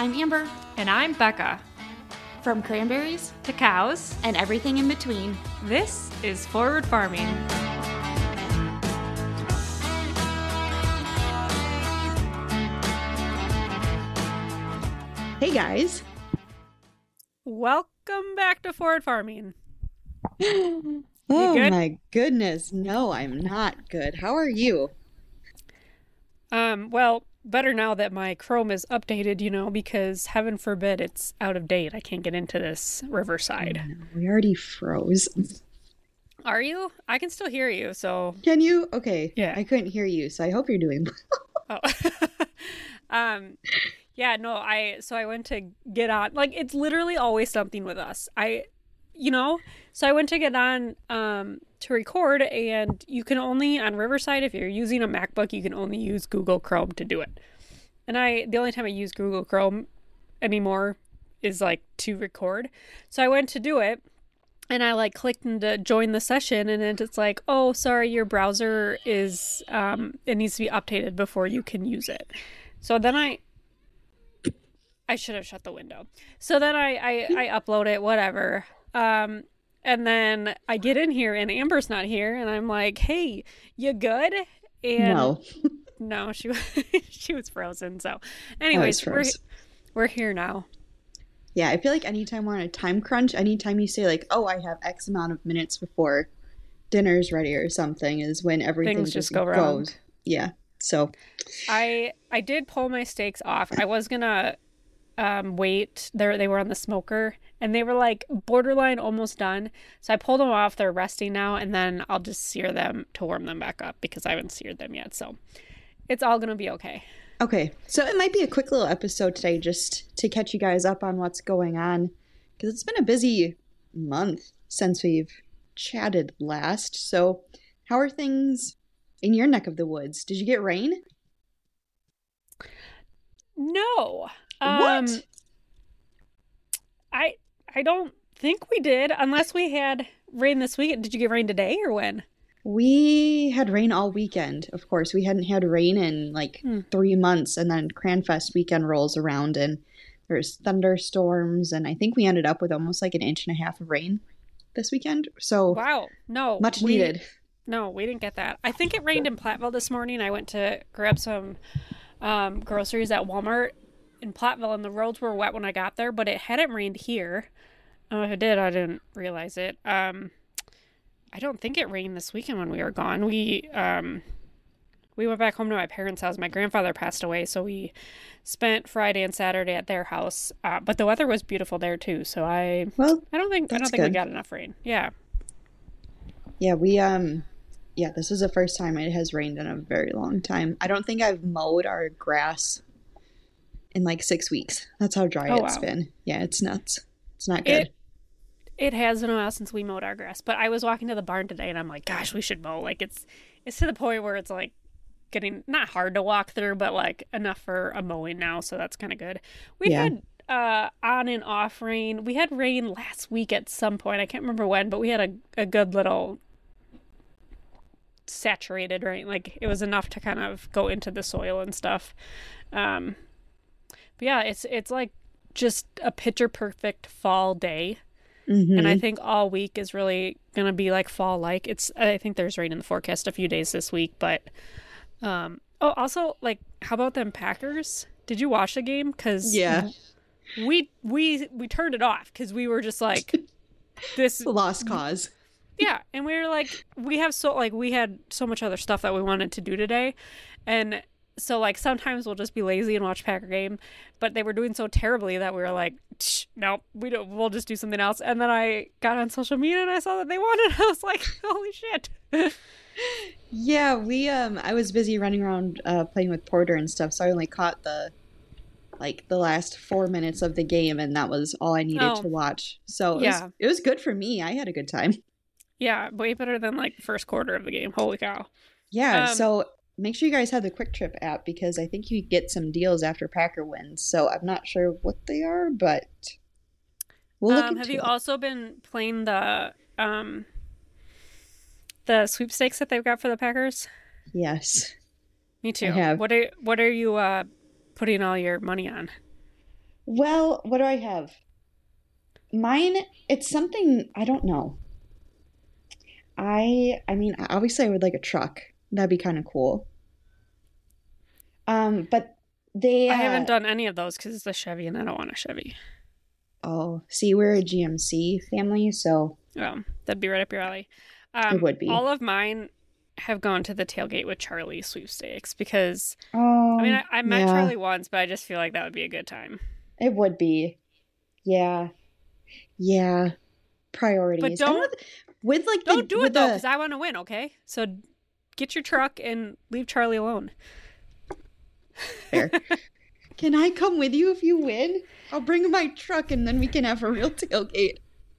I'm Amber. And I'm Becca. From cranberries to cows and everything in between, this is Forward Farming. Hey guys. Welcome back to Forward Farming. oh my goodness. No, I'm not good. How are you? Um, well, better now that my Chrome is updated, you know, because heaven forbid it's out of date. I can't get into this Riverside. we already froze. Are you? I can still hear you, so. Can you? Okay. Yeah. I couldn't hear you, so I hope you're doing well. oh. um, yeah, no, I, so I went to get on, like, it's literally always something with us. I, you know, so I went to get on, um, to record and you can only on Riverside if you're using a MacBook you can only use Google Chrome to do it. And I the only time I use Google Chrome anymore is like to record. So I went to do it and I like clicked into join the session and it's like, "Oh, sorry, your browser is um it needs to be updated before you can use it." So then I I should have shut the window. So then I I, I upload it, whatever. Um, and then I get in here and Amber's not here, and I'm like, "Hey, you good?" And no, no, she she was frozen. So, anyways, we're we're here now. Yeah, I feel like anytime we're on a time crunch, anytime you say like, "Oh, I have X amount of minutes before dinner's ready" or something, is when everything Things just, just go wrong. Yeah. So, I I did pull my steaks off. I was gonna um, wait. There they were on the smoker, and they were like borderline almost done. So I pulled them off. They're resting now, and then I'll just sear them to warm them back up because I haven't seared them yet. So it's all gonna be okay. Okay, so it might be a quick little episode today, just to catch you guys up on what's going on, because it's been a busy month since we've chatted last. So, how are things in your neck of the woods? Did you get rain? No. What? Um, I I don't think we did, unless we had rain this weekend. Did you get rain today or when? We had rain all weekend. Of course, we hadn't had rain in like Hmm. three months, and then Cranfest weekend rolls around, and there's thunderstorms, and I think we ended up with almost like an inch and a half of rain this weekend. So Wow. No. much we- needed. No, we didn't get that. I think it rained in Platteville this morning. I went to grab some um, groceries at Walmart in Platteville, and the roads were wet when I got there, but it hadn't rained here. Oh, if it did, I didn't realize it. Um, I don't think it rained this weekend when we were gone. We um, we went back home to my parents' house. My grandfather passed away, so we spent Friday and Saturday at their house. Uh, but the weather was beautiful there too. So I Well, I don't think I don't think we got enough rain. Yeah. yeah, we um, yeah, this is the first time it has rained in a very long time. I don't think I've mowed our grass in like six weeks. That's how dry Oh, it's wow. been. Yeah, it's nuts. It's not good. It it has been a while since we mowed our grass, but I was walking to the barn today and I'm like, gosh, we should mow. Like it's it's to the point where it's like getting not hard to walk through, but like enough for a mowing now, so that's kind of good. We've Yeah. had uh on and off rain. We had rain last week at some point. I can't remember when, but we had a a good little saturated rain. Like it was enough to kind of go into the soil and stuff. Um but yeah, it's it's like just a picture perfect fall day Mhm. and I think all week is really gonna be like fall like. It's I think there's rain in the forecast a few days this week, but um oh also like how about them Packers? Did you watch the game? Cause yeah, we we we turned it off because we were just like this lost cause. yeah and we were like we have so like we had so much other stuff that we wanted to do today and so like sometimes we'll just be lazy and watch packer game but they were doing so terribly that we were like no, nope we don't we'll just do something else and then i got on social media and i saw that they won and i was like holy shit Yeah, we um I was busy running around uh playing with Porter and stuff, so I only caught the like the last 4 minutes of the game and that was all I needed Oh. to watch. So it Yeah. was, it was good for me. I had a good time. yeah way better than like the first quarter of the game holy cow Yeah, Um, so make sure you guys have the Kwik Trip app because I think you get some deals after Packer wins. So I'm not sure what they are, but we'll look um, into have you it. also been playing the um the sweepstakes that they've got for the packers Yes. me too have. what are what are you uh putting all your money on Well, what do I have? Mine, it's something I don't know. I I mean, obviously I would like a truck. That'd be kind of cool. Um, but they I haven't uh, done any of those because it's a Chevy and I don't want a Chevy. Oh, see, we're a GMC family, so Oh, that'd be right up your alley. Um, It would be. All of mine have gone to the tailgate with Charlie sweepstakes because oh, I mean I, I met yeah, Charlie once, but I just feel like that would be a good time. It would be, yeah, yeah. Priorities. But don't- with, with like Don't do it though, the- because I want to win. Okay, so get your truck and leave Charlie alone. Fair. Can I come with you if you win? I'll bring my truck and then we can have a real tailgate.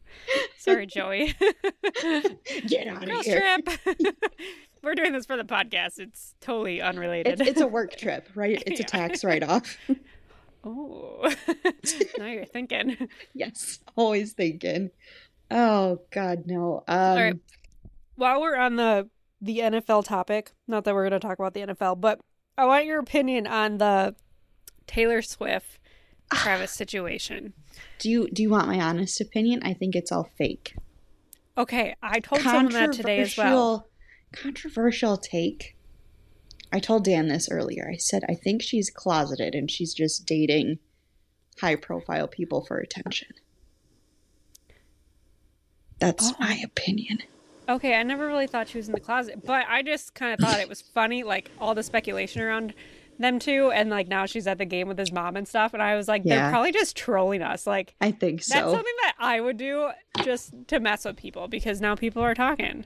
Sorry, Joey. Get out of here. trip. We're doing this for the podcast. It's totally unrelated. It's, it's a work trip, right? It's a tax write off. oh, now you're thinking. yes, always thinking. Oh God, no. Um, All right. While we're on the the NFL topic, not that we're going to talk about the NFL, but I want your opinion on the Taylor Swift ah. Travis situation. Do you do you want my honest opinion? I think it's all fake. Okay, I told someone that today as well. Controversial- Controversial take. I told Dan this earlier. I said I think she's closeted and she's just dating high profile people for attention. That's Oh. my opinion. Okay, I never really thought she was in the closet, but I just kind of thought it was funny, like all the speculation around them two, and like now she's at the game with his mom and stuff, and I was like, Yeah. they're probably just trolling us. Like I think that's something that I would do just to mess with people because now people are talking.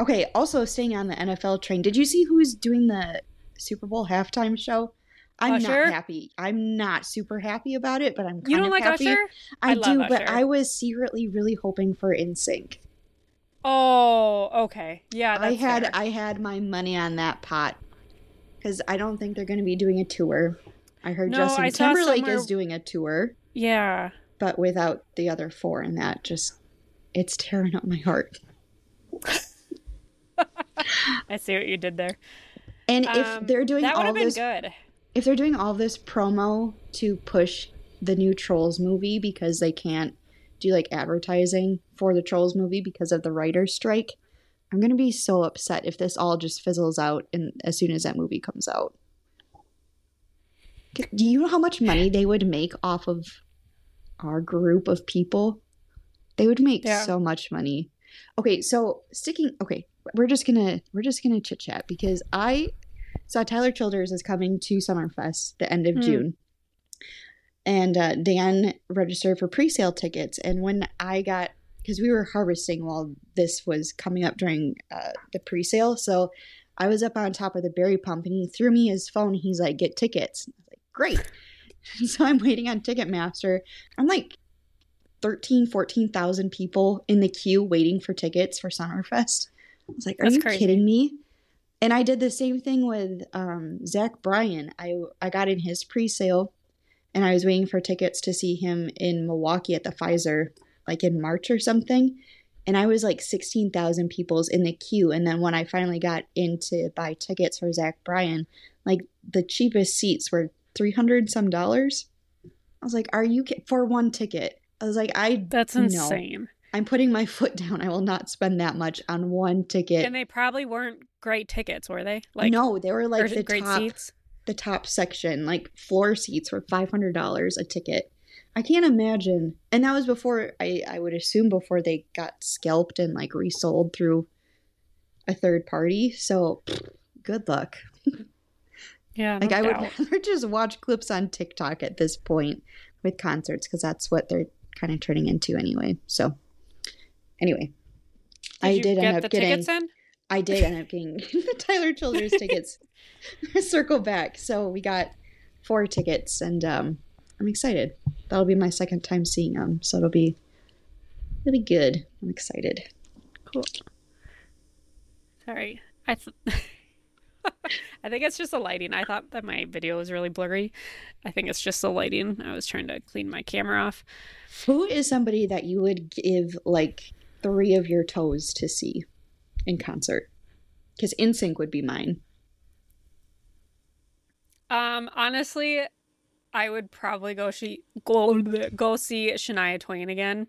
Okay, also staying on the NFL train, did you see who's doing the Super Bowl halftime show? I'm Usher? not happy. I'm not super happy about it, but I'm kind You don't of like happy. Usher? I, I do, but I was secretly really hoping for NSYNC. Oh, okay, yeah. That's I had fair. I had my money on that pot because I don't think they're going to be doing a tour. I heard No, Justin I Timberlake somewhere- is doing a tour, yeah. but without the other four, and that just it's tearing up my heart. I see what you did there. And Um, if they're doing that would have been this, good. if they're doing all this promo to push the new Trolls movie because they can't do like advertising for the Trolls movie because of the writer's strike, I'm gonna be so upset if this all just fizzles out in, as soon as that movie comes out. Do you know how much money they would make off of our group of people? They would make Yeah. so much money. Okay, so sticking okay, we're just gonna we're just gonna chit chat because I saw Tyler Childers is coming to Summerfest the end of Hmm. June. And uh, Dan registered for pre-sale tickets, and when I got because we were harvesting while this was coming up during uh, the pre-sale, so I was up on top of the berry pump, and he threw me his phone. He's like, "Get tickets." I was like, "Great!" so I'm waiting on Ticketmaster. I'm like 13, 14,000 people in the queue waiting for tickets for Summerfest. I was like, "Are That's you crazy. kidding me?" And I did the same thing with um, Zach Bryan. I I got in his pre-sale, and I was waiting for tickets to see him in Milwaukee at the Fiserv, like in March or something. And I was like sixteen thousand people's in the queue. And then when I finally got in to buy tickets for Zach Bryan, like the cheapest seats were three hundred some dollars. I was like, "Are you ki- for one ticket?" I was like, "I That's No. insane. I'm putting my foot down. I will not spend that much on one ticket." And they probably weren't great tickets, were they? Like no, they were like the great top seats. the top section, like floor seats were five hundred dollars a ticket. I can't imagine, and that was before I I would assume before they got scalped and like resold through a third party. So good luck. Yeah, Like no I would rather just watch clips on TikTok at this point with concerts because that's what they're kind of turning into anyway. So anyway, I you did end up the getting. tickets in. I did end up getting the Tyler Childers tickets. Circle back. So we got four tickets, and um, I'm excited. That'll be my second time seeing them, so it'll be it'll be good. I'm excited. Cool. Sorry, I. Th- I think it's just the lighting. I thought that my video was really blurry. I think it's just the lighting. I was trying to clean my camera off. Who is somebody that you would give like three of your toes to see in concert? Because NSYNC would be mine. Um, honestly, I would probably go she go go see Shania Twain again.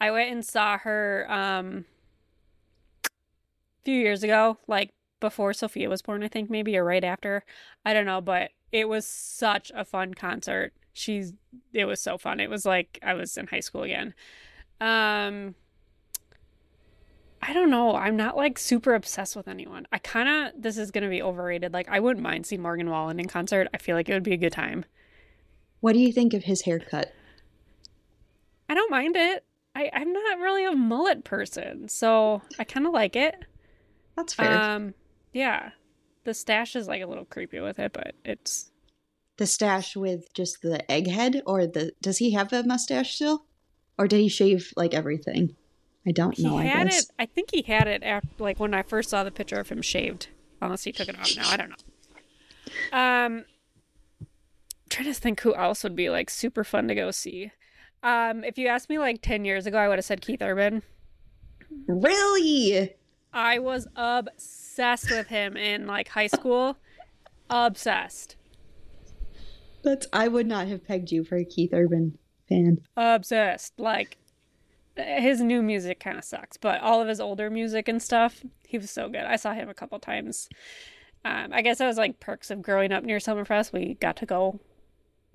I went and saw her um a few years ago, like before Sophia was born, I think maybe or right after. I don't know, but it was such a fun concert. She's it was so fun. It was like I was in high school again. Um I don't know. I'm not like super obsessed with anyone. I kind of this is going to be overrated. Like I wouldn't mind seeing Morgan Wallen in concert. I feel like it would be a good time. What do you think of his haircut? I don't mind it. I I'm not really a mullet person, so I kind of like it. That's fair. Um yeah. The stash is like a little creepy with it, but it's the stash with just the egghead, or the does he have a mustache still, or did he shave like everything? I don't know. he I had guess. it. I think he had it after, like when I first saw the picture of him shaved. Unless he took it off now, I don't know. Um, trying to think who else would be like super fun to go see. Um, if you asked me like ten years ago, I would have said Keith Urban. Really? I was obsessed with him in like high school. Obsessed. That's. I would not have pegged you for a Keith Urban fan. Obsessed. Like his new music kind of sucks, but all of his older music and stuff, he was so good. I saw him a couple times. Um, I guess it was like perks of growing up near Summerfest. We got to go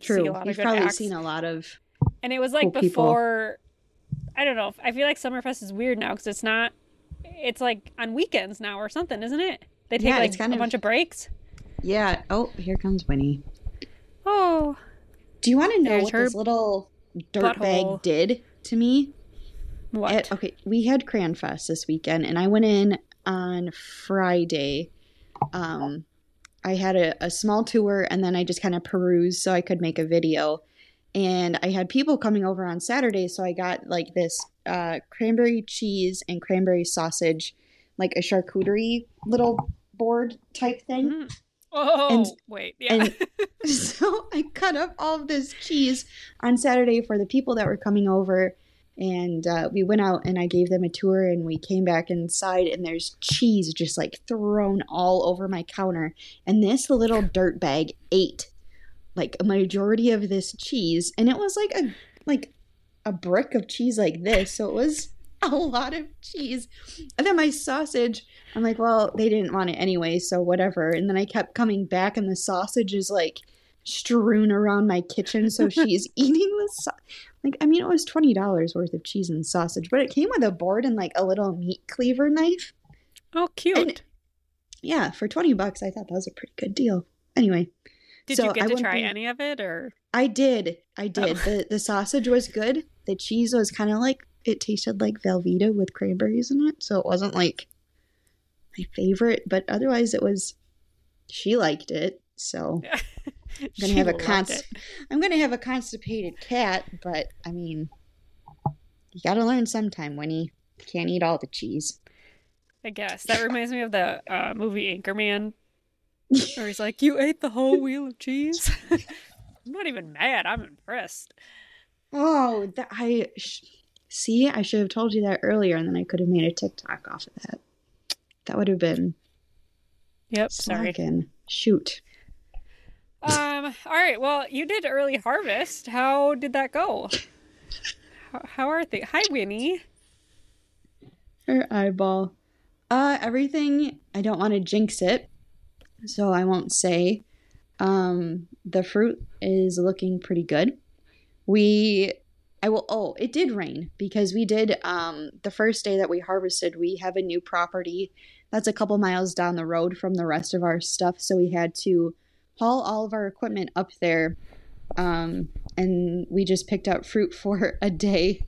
True. see a lot You've probably acts. seen a lot of. and it was like cool people. before. I don't know. I feel like Summerfest is weird now because it's not. It's like on weekends now or something, isn't it? They take Yeah, like kind a of- bunch of breaks. Yeah. Oh, here comes Winnie. Oh, Do you want to know There's what this little dirtbag did to me? What? At- okay, we had Cran Fest this weekend, and I went in on Friday. Um, I had a, a small tour, and then I just kind of perused so I could make a video. And I had people coming over on Saturday, so I got like this uh, cranberry cheese and cranberry sausage, like a charcuterie little board type thing. Mm. Oh, And- wait. Yeah. so I cut up all of this cheese on Saturday for the people that were coming over. And uh, we went out and I gave them a tour and we came back inside and there's cheese just like thrown all over my counter. And this little dirt bag ate like a majority of this cheese and it was like a like a brick of cheese like this. So it was a lot of cheese. And then my sausage I'm like, well, they didn't want it anyway, so whatever. And then I kept coming back, and the sausage is like strewn around my kitchen. So she's eating the sa- like. I mean, it was twenty dollars worth of cheese and sausage, but it came with a board and like a little meat cleaver knife. oh, cute. And- Yeah, for twenty bucks, I thought that was a pretty good deal. Anyway, Did so you I get to try any of it, or I did, I oh. did. Oh. the The sausage was good. The cheese was kind of like it tasted like Velveeta with cranberries in it, so it wasn't like my favorite, but otherwise it was. She liked it, so I'm gonna have a const- I'm gonna have a constipated cat, but I mean, you gotta learn sometime, Winnie. Can't eat all the cheese. I guess that reminds me of the uh, movie Anchorman, where he's like, "You ate the whole wheel of cheese." I'm not even mad. I'm impressed. Oh, that I sh- see. I should have told you that earlier, and then I could have made a TikTok off of that. That would have been Yep. Sorry. slacking. Shoot. Um. All right. Well, you did early harvest. How did that go? How, how are things? Hi, Winnie. Her eyeball. Uh, everything. I don't want to jinx it, so I won't say. Um, the fruit is looking pretty good. We, I will. Oh, it did rain because we did. Um, the first day that we harvested, we have a new property that's a couple miles down the road from the rest of our stuff, so we had to haul all of our equipment up there. Um, and we just picked up fruit for a day,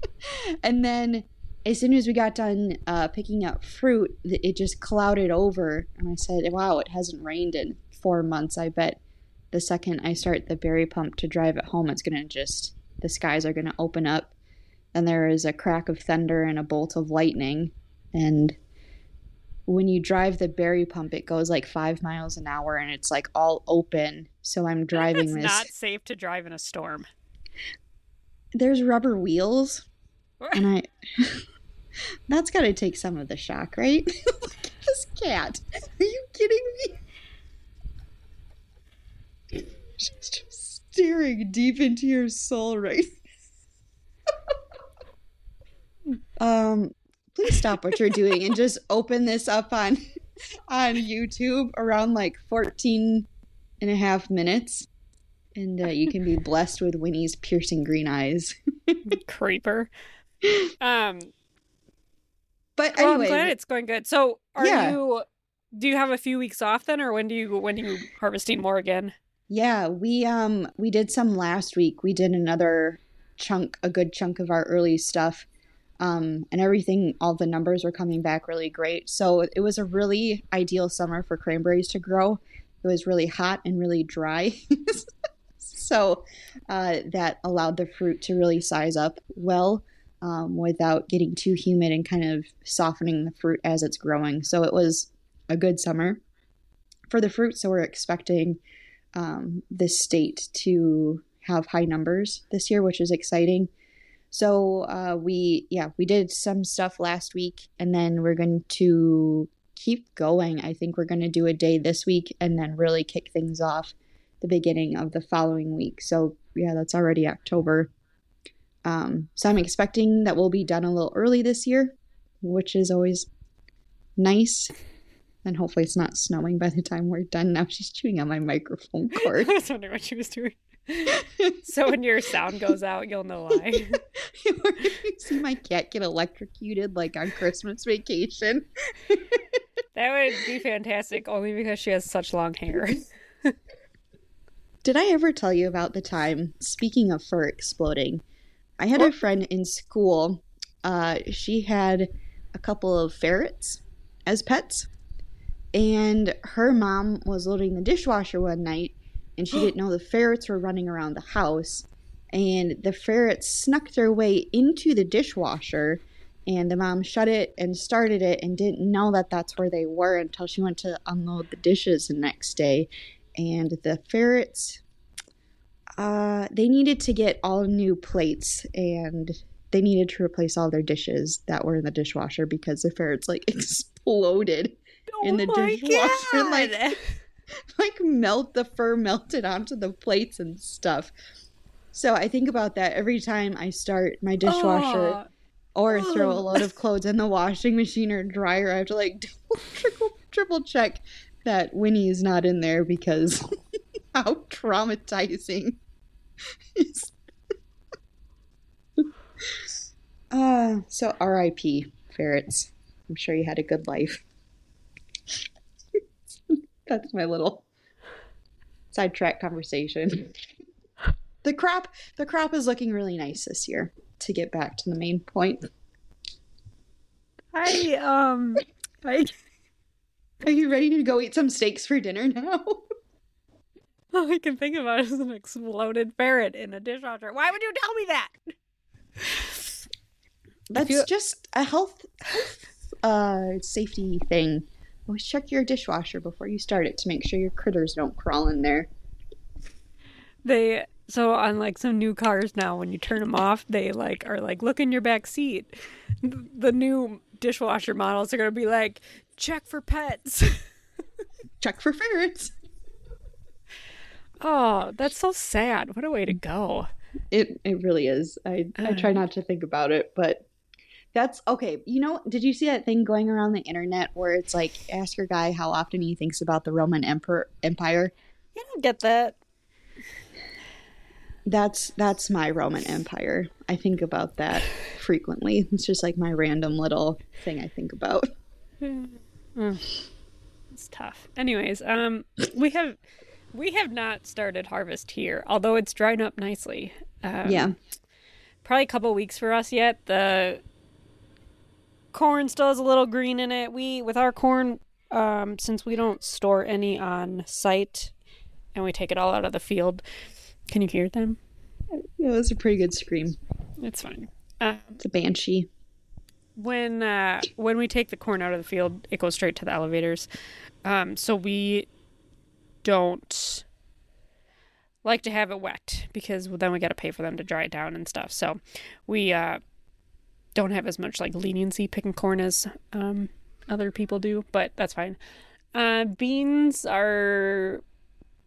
and then as soon as we got done uh, picking up fruit, it just clouded over. And I said, wow, it hasn't rained in four months. I bet the second I start the berry pump to drive it home, it's going to just, the skies are going to open up. And there is a crack of thunder and a bolt of lightning. And when you drive the berry pump, it goes like five miles an hour and it's like all open. So I'm driving this It's not safe to drive in a storm. There's rubber wheels. and I that's got to take some of the shock, right? Look at this cat. Are you kidding me? She's just staring deep into your soul right um please stop what you're doing and just open this up on on youtube around like 14 and a half minutes and uh, you can be blessed with winnie's piercing green eyes Creeper. Um, but well, anyway I'm glad it's going good. So, are Yeah. you? Do you have a few weeks off then, or when do you when are you harvesting more again? Yeah, we um we did some last week. We did another chunk, a good chunk of our early stuff. Um and everything all the numbers were coming back really great. So it was a really ideal summer for cranberries to grow. It was really hot and really dry. so uh, that allowed the fruit to really size up well um, without getting too humid and kind of softening the fruit as it's growing. So it was a good summer for the fruit. So we're expecting um, this state to have high numbers this year, which is exciting. So uh, we, yeah, we did some stuff last week, and then we're going to keep going. I think we're going to do a day this week, and then really kick things off the beginning of the following week. So yeah, that's already October. Um, so I'm expecting that we'll be done a little early this year, which is always nice. And hopefully it's not snowing by the time we're done. Now she's chewing on my microphone cord. I was wondering what she was doing. so when your sound goes out, you'll know why. you see my cat get electrocuted like on Christmas vacation. That would be fantastic, only because she has such long hair. Did I ever tell you about the time, speaking of fur exploding? I had a friend in school. Uh, she had a couple of ferrets as pets. And her mom was loading the dishwasher one night and she didn't know the ferrets were running around the house. And the ferrets snuck their way into the dishwasher. And the mom shut it and started it and didn't know that that's where they were until she went to unload the dishes the next day and the ferrets uh, they needed to get all new plates and they needed to replace all their dishes that were in the dishwasher because the ferrets like exploded in the Oh dishwasher God. like melt the fur melted onto the plates and stuff so i think about that every time i start my dishwasher or throw a load of clothes in the washing machine or dryer. I have to like double, triple, triple check that Winnie is not in there because how traumatizing. uh, so R.I.P. ferrets. I'm sure you had a good life. That's my little sidetrack conversation. The crop, the crop is looking really nice this year. To get back to the main point, I um, I are you ready to go eat some steaks for dinner now? all I can think about is an exploded ferret in a dishwasher. Why would you tell me that? That's you- just a health, health uh, safety thing. Always check your dishwasher before you start it to make sure your critters don't crawl in there. They so on like some new cars now, when you turn them off, they like are like look in your back seat. The new dishwasher models are gonna be like check for pets. Check for ferrets. oh, that's so sad. What a way to go. It it really is. I I try not to think about it, but that's okay. You know, did you see that thing going around the internet where it's like ask your guy how often he thinks about the Roman emperor empire? I don't get that. That's that's my Roman Empire. I think about that frequently. It's just like my random little thing I think about. It's tough. Anyways, um, we have we have not started harvest here, although it's dried up nicely. Um, yeah. probably a couple weeks for us yet. The corn still has a little green in it. We with our corn, um, since we don't store any on site, and we take it all out of the field. Can you hear them? It was a pretty good scream. It's fine. Uh, It's a banshee. when uh, when we take the corn out of the field, it goes straight to the elevators. Um, so we don't like to have it wet because then we got to pay for them to dry it down and stuff. So we uh, don't have as much like leniency picking corn as um, other people do, but that's fine. Uh, beans are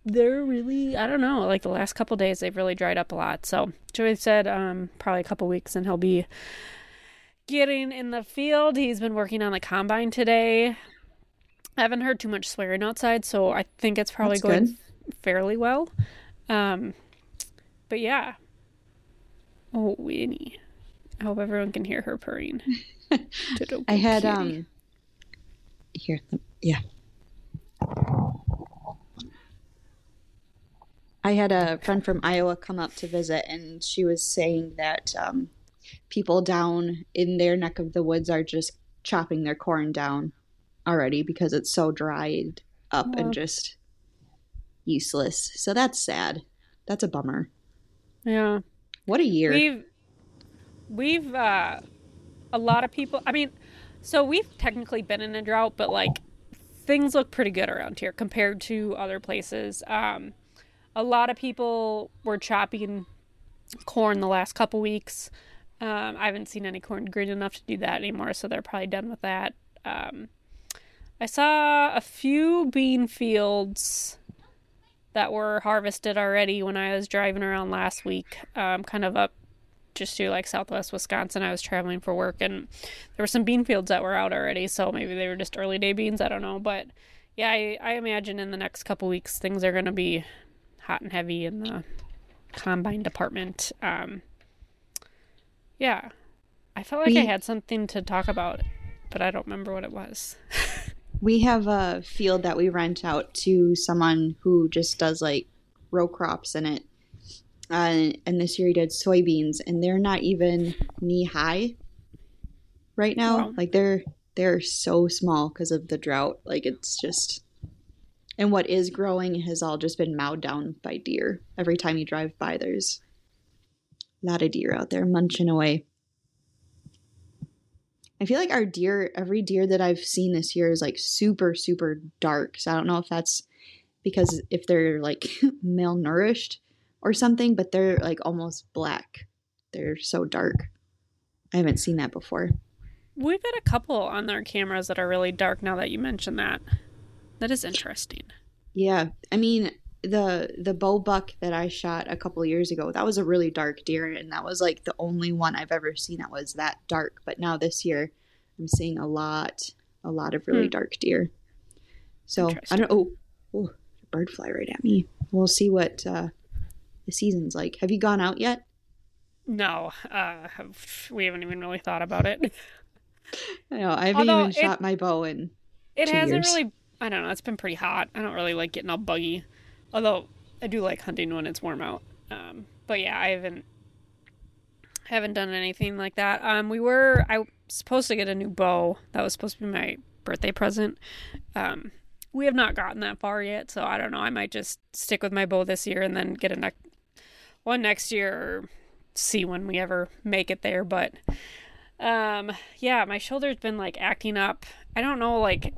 they're really I don't know, like the last couple days they've really dried up a lot. So Joey said um probably a couple weeks and he'll be getting in the field. He's been working on the combine today. I haven't heard too much swearing outside, so I think it's probably That's going good. fairly well. Um but yeah. Oh Winnie. I hope everyone can hear her purring. I had kitty. um here yeah. I had a friend from Iowa come up to visit and she was saying that um people down in their neck of the woods are just chopping their corn down already because it's so dried up Aw. and just useless. So that's sad. That's a bummer. Yeah. What a year. We've we've uh a lot of people I mean, so we've technically been in a drought, but like things look pretty good around here compared to other places. Um a lot of people were chopping corn the last couple weeks. Um, I haven't seen any corn green enough to do that anymore, so they're probably done with that. Um, I saw a few bean fields that were harvested already when I was driving around last week, um, kind of up just to like southwest Wisconsin. I was traveling for work, and there were some bean fields that were out already, so maybe they were just early day beans. I don't know, but yeah, I, I imagine in the next couple weeks things are going to be hot and heavy in the combine department. Um, yeah, I felt like I had something to talk about, but I don't remember what it was. We have a field that we rent out to someone who just does like row crops in it. Uh, and this year he did soybeans, and they're not even knee high right now. Wow. Like they're they're so small because of the drought. Like it's just, and what is growing has all just been mowed down by deer. Every time you drive by, there's a lot of deer out there munching away. I feel like our deer, every deer that I've seen this year is like super, super dark. So I don't know if that's because if they're like malnourished or something, but they're like almost black. They're so dark. I haven't seen that before. We've had a couple on their cameras that are really dark now that you mention that. That is interesting. Yeah, I mean the the bow buck that I shot a couple years ago, that was a really dark deer, and that was like the only one I've ever seen that was that dark. But now this year, I'm seeing a lot, a lot of really Hmm. dark deer. So I don't. Oh, oh, bird fly right at me. We'll see what uh, the season's like. Have you gone out yet? No, uh, we haven't even really thought about it. I know I haven't Although even it- shot my bow in. It Two hasn't years. really. I don't know. It's been pretty hot. I don't really like getting all buggy. Although I do like hunting when it's warm out. Um, but yeah, I haven't haven't done anything like that. Um, we were I was supposed to get a new bow. That was supposed to be my birthday present. Um, we have not gotten that far yet, so I don't know. I might just stick with my bow this year and then get a ne- one next year or see when we ever make it there. But um, yeah, my shoulder's been like acting up. I don't know, like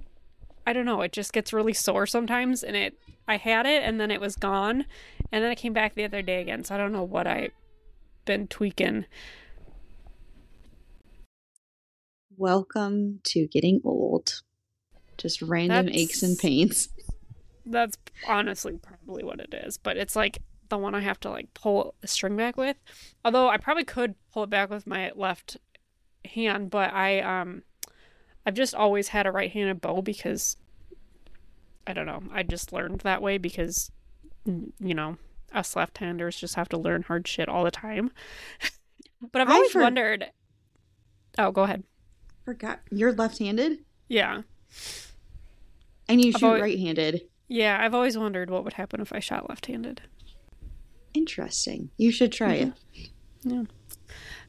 I don't know, it just gets really sore sometimes and it I had it and then it was gone and then it came back the other day again. So I don't know what I've been tweaking. Welcome to getting old. Just random That's- aches and pains. That's honestly probably what it is, but it's like the one I have to like pull the string back with. Although I probably could pull it back with my left hand, but I um I've just always had a right-handed bow because I don't know. I just learned that way because you know, us left-handers just have to learn hard shit all the time. but I've I always for- wondered Oh, go ahead. Forgot you're left-handed, Yeah. and you I've shoot always- right-handed. Yeah, I've always wondered what would happen if I shot left-handed. Interesting. You should try it. Yeah.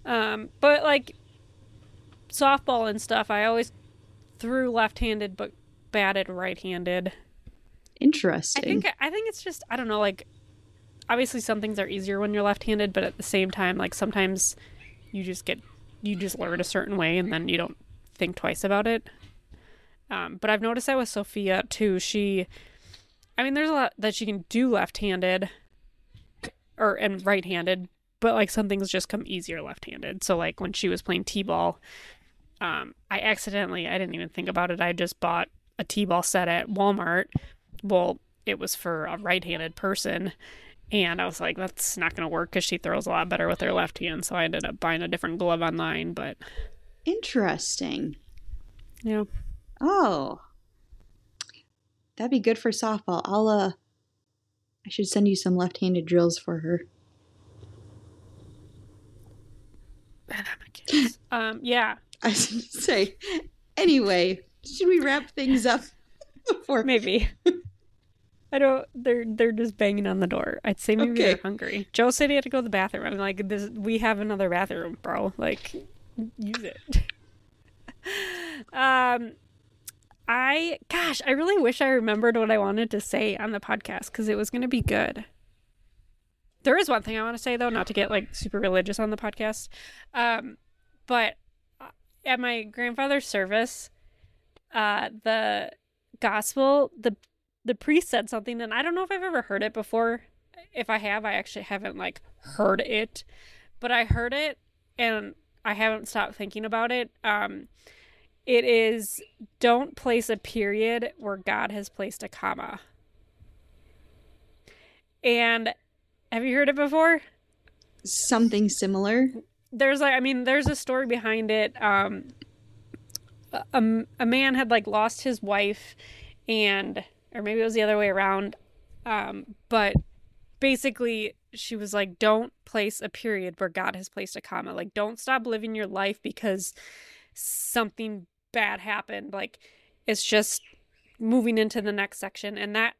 Um, but like softball and stuff, I always threw left-handed but batted right-handed. Interesting. I think I think it's just I don't know like obviously some things are easier when you're left-handed, but at the same time like sometimes you just get you just learn a certain way and then you don't think twice about it. Um, but I've noticed that with Sophia too. She, I mean, there's a lot that she can do left-handed or and right-handed, but like some things just come easier left-handed. So like when she was playing t-ball, um, I accidentally I didn't even think about it. I just bought a t-ball set at Walmart. Well, it was for a right-handed person. And I was like, that's not going to work because she throws a lot better with her left hand. So I ended up buying a different glove online. But Interesting. yeah, Oh. That'd be good for softball. I'll uh I should send you some left-handed drills for her. um, yeah, I was say. Anyway, should we wrap things up before maybe. I don't. They're they're just banging on the door. I'd say maybe Okay. they're hungry. Joe said he had to go to the bathroom. I'm like, this, we have another bathroom, bro. Like, use it. um, I gosh, I really wish I remembered what I wanted to say on the podcast because it was going to be good. There is one thing I want to say though, not to get like super religious on the podcast, um, but uh, at my grandfather's service, uh, the gospel, the the priest said something, and I don't know if I've ever heard it before. If I have, I actually haven't like heard it, but I heard it and I haven't stopped thinking about it. Um, it is don't place a period where God has placed a comma. And have you heard it before? something similar? there's like I mean there's a story behind it. Um, a, a a man had like lost his wife, and or maybe it was the other way around. Um, but basically she was like, "Don't place a period where God has placed a comma. Like, don't stop living your life because something bad happened. Like, it's just moving into the next section." And that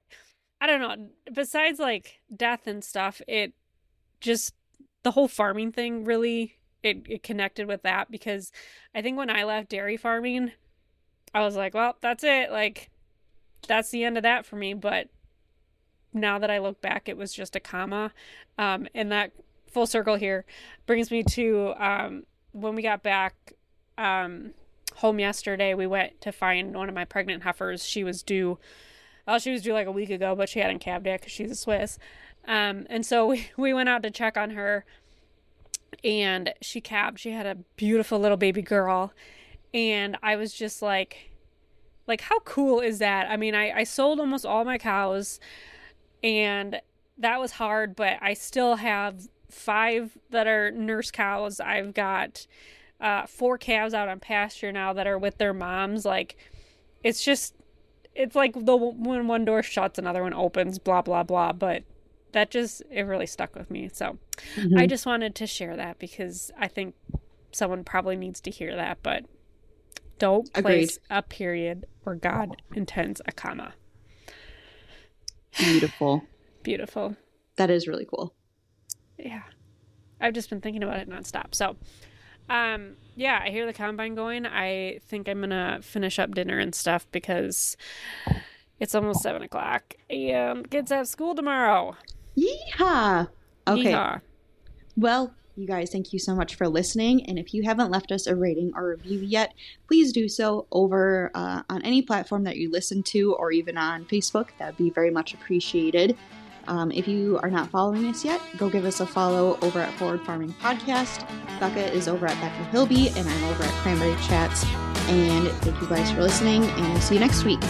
I don't know. Besides like death and stuff, it just the whole farming thing really it, it connected with that because I think when I left dairy farming, I was like, well, that's it. Like, that's the end of that for me. But now that I look back, it was just a comma. Um, and that full circle here brings me to um, when we got back um, home yesterday, we went to find one of my pregnant heifers. She was due, well, she was due like a week ago, but she hadn't calved yet because she's a Swiss. Um, and so we, we went out to check on her and she calved. She had a beautiful little baby girl. And I was just like, like, how cool is that? I mean, I, I sold almost all my cows and that was hard, but I still have five that are nurse cows. I've got uh, four calves out on pasture now that are with their moms. Like, it's just, it's like the when one door shuts, another one opens, blah, blah, blah. But that just, it really stuck with me. So I just wanted to share that because I think someone probably needs to hear that. But don't place a period where God intends a comma. Beautiful. Beautiful. That is really cool. Yeah. I've just been thinking about it nonstop. So, um, yeah, I hear the combine going. I think I'm gonna finish up dinner and stuff because it's almost seven o'clock and kids have school tomorrow. Yeehaw! Okay. Yeehaw. Well, you guys, thank you so much for listening. And if you haven't left us a rating or review yet, please do so over uh, on any platform that you listen to or even on Facebook. That would be very much appreciated. Um, if you are not following us yet, go give us a follow over at Forward Farming Podcast. Becca is over at Becca Hilby, and I'm over at Cranberry Chats. And thank you guys for listening, and we'll see you next week.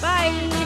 Bye.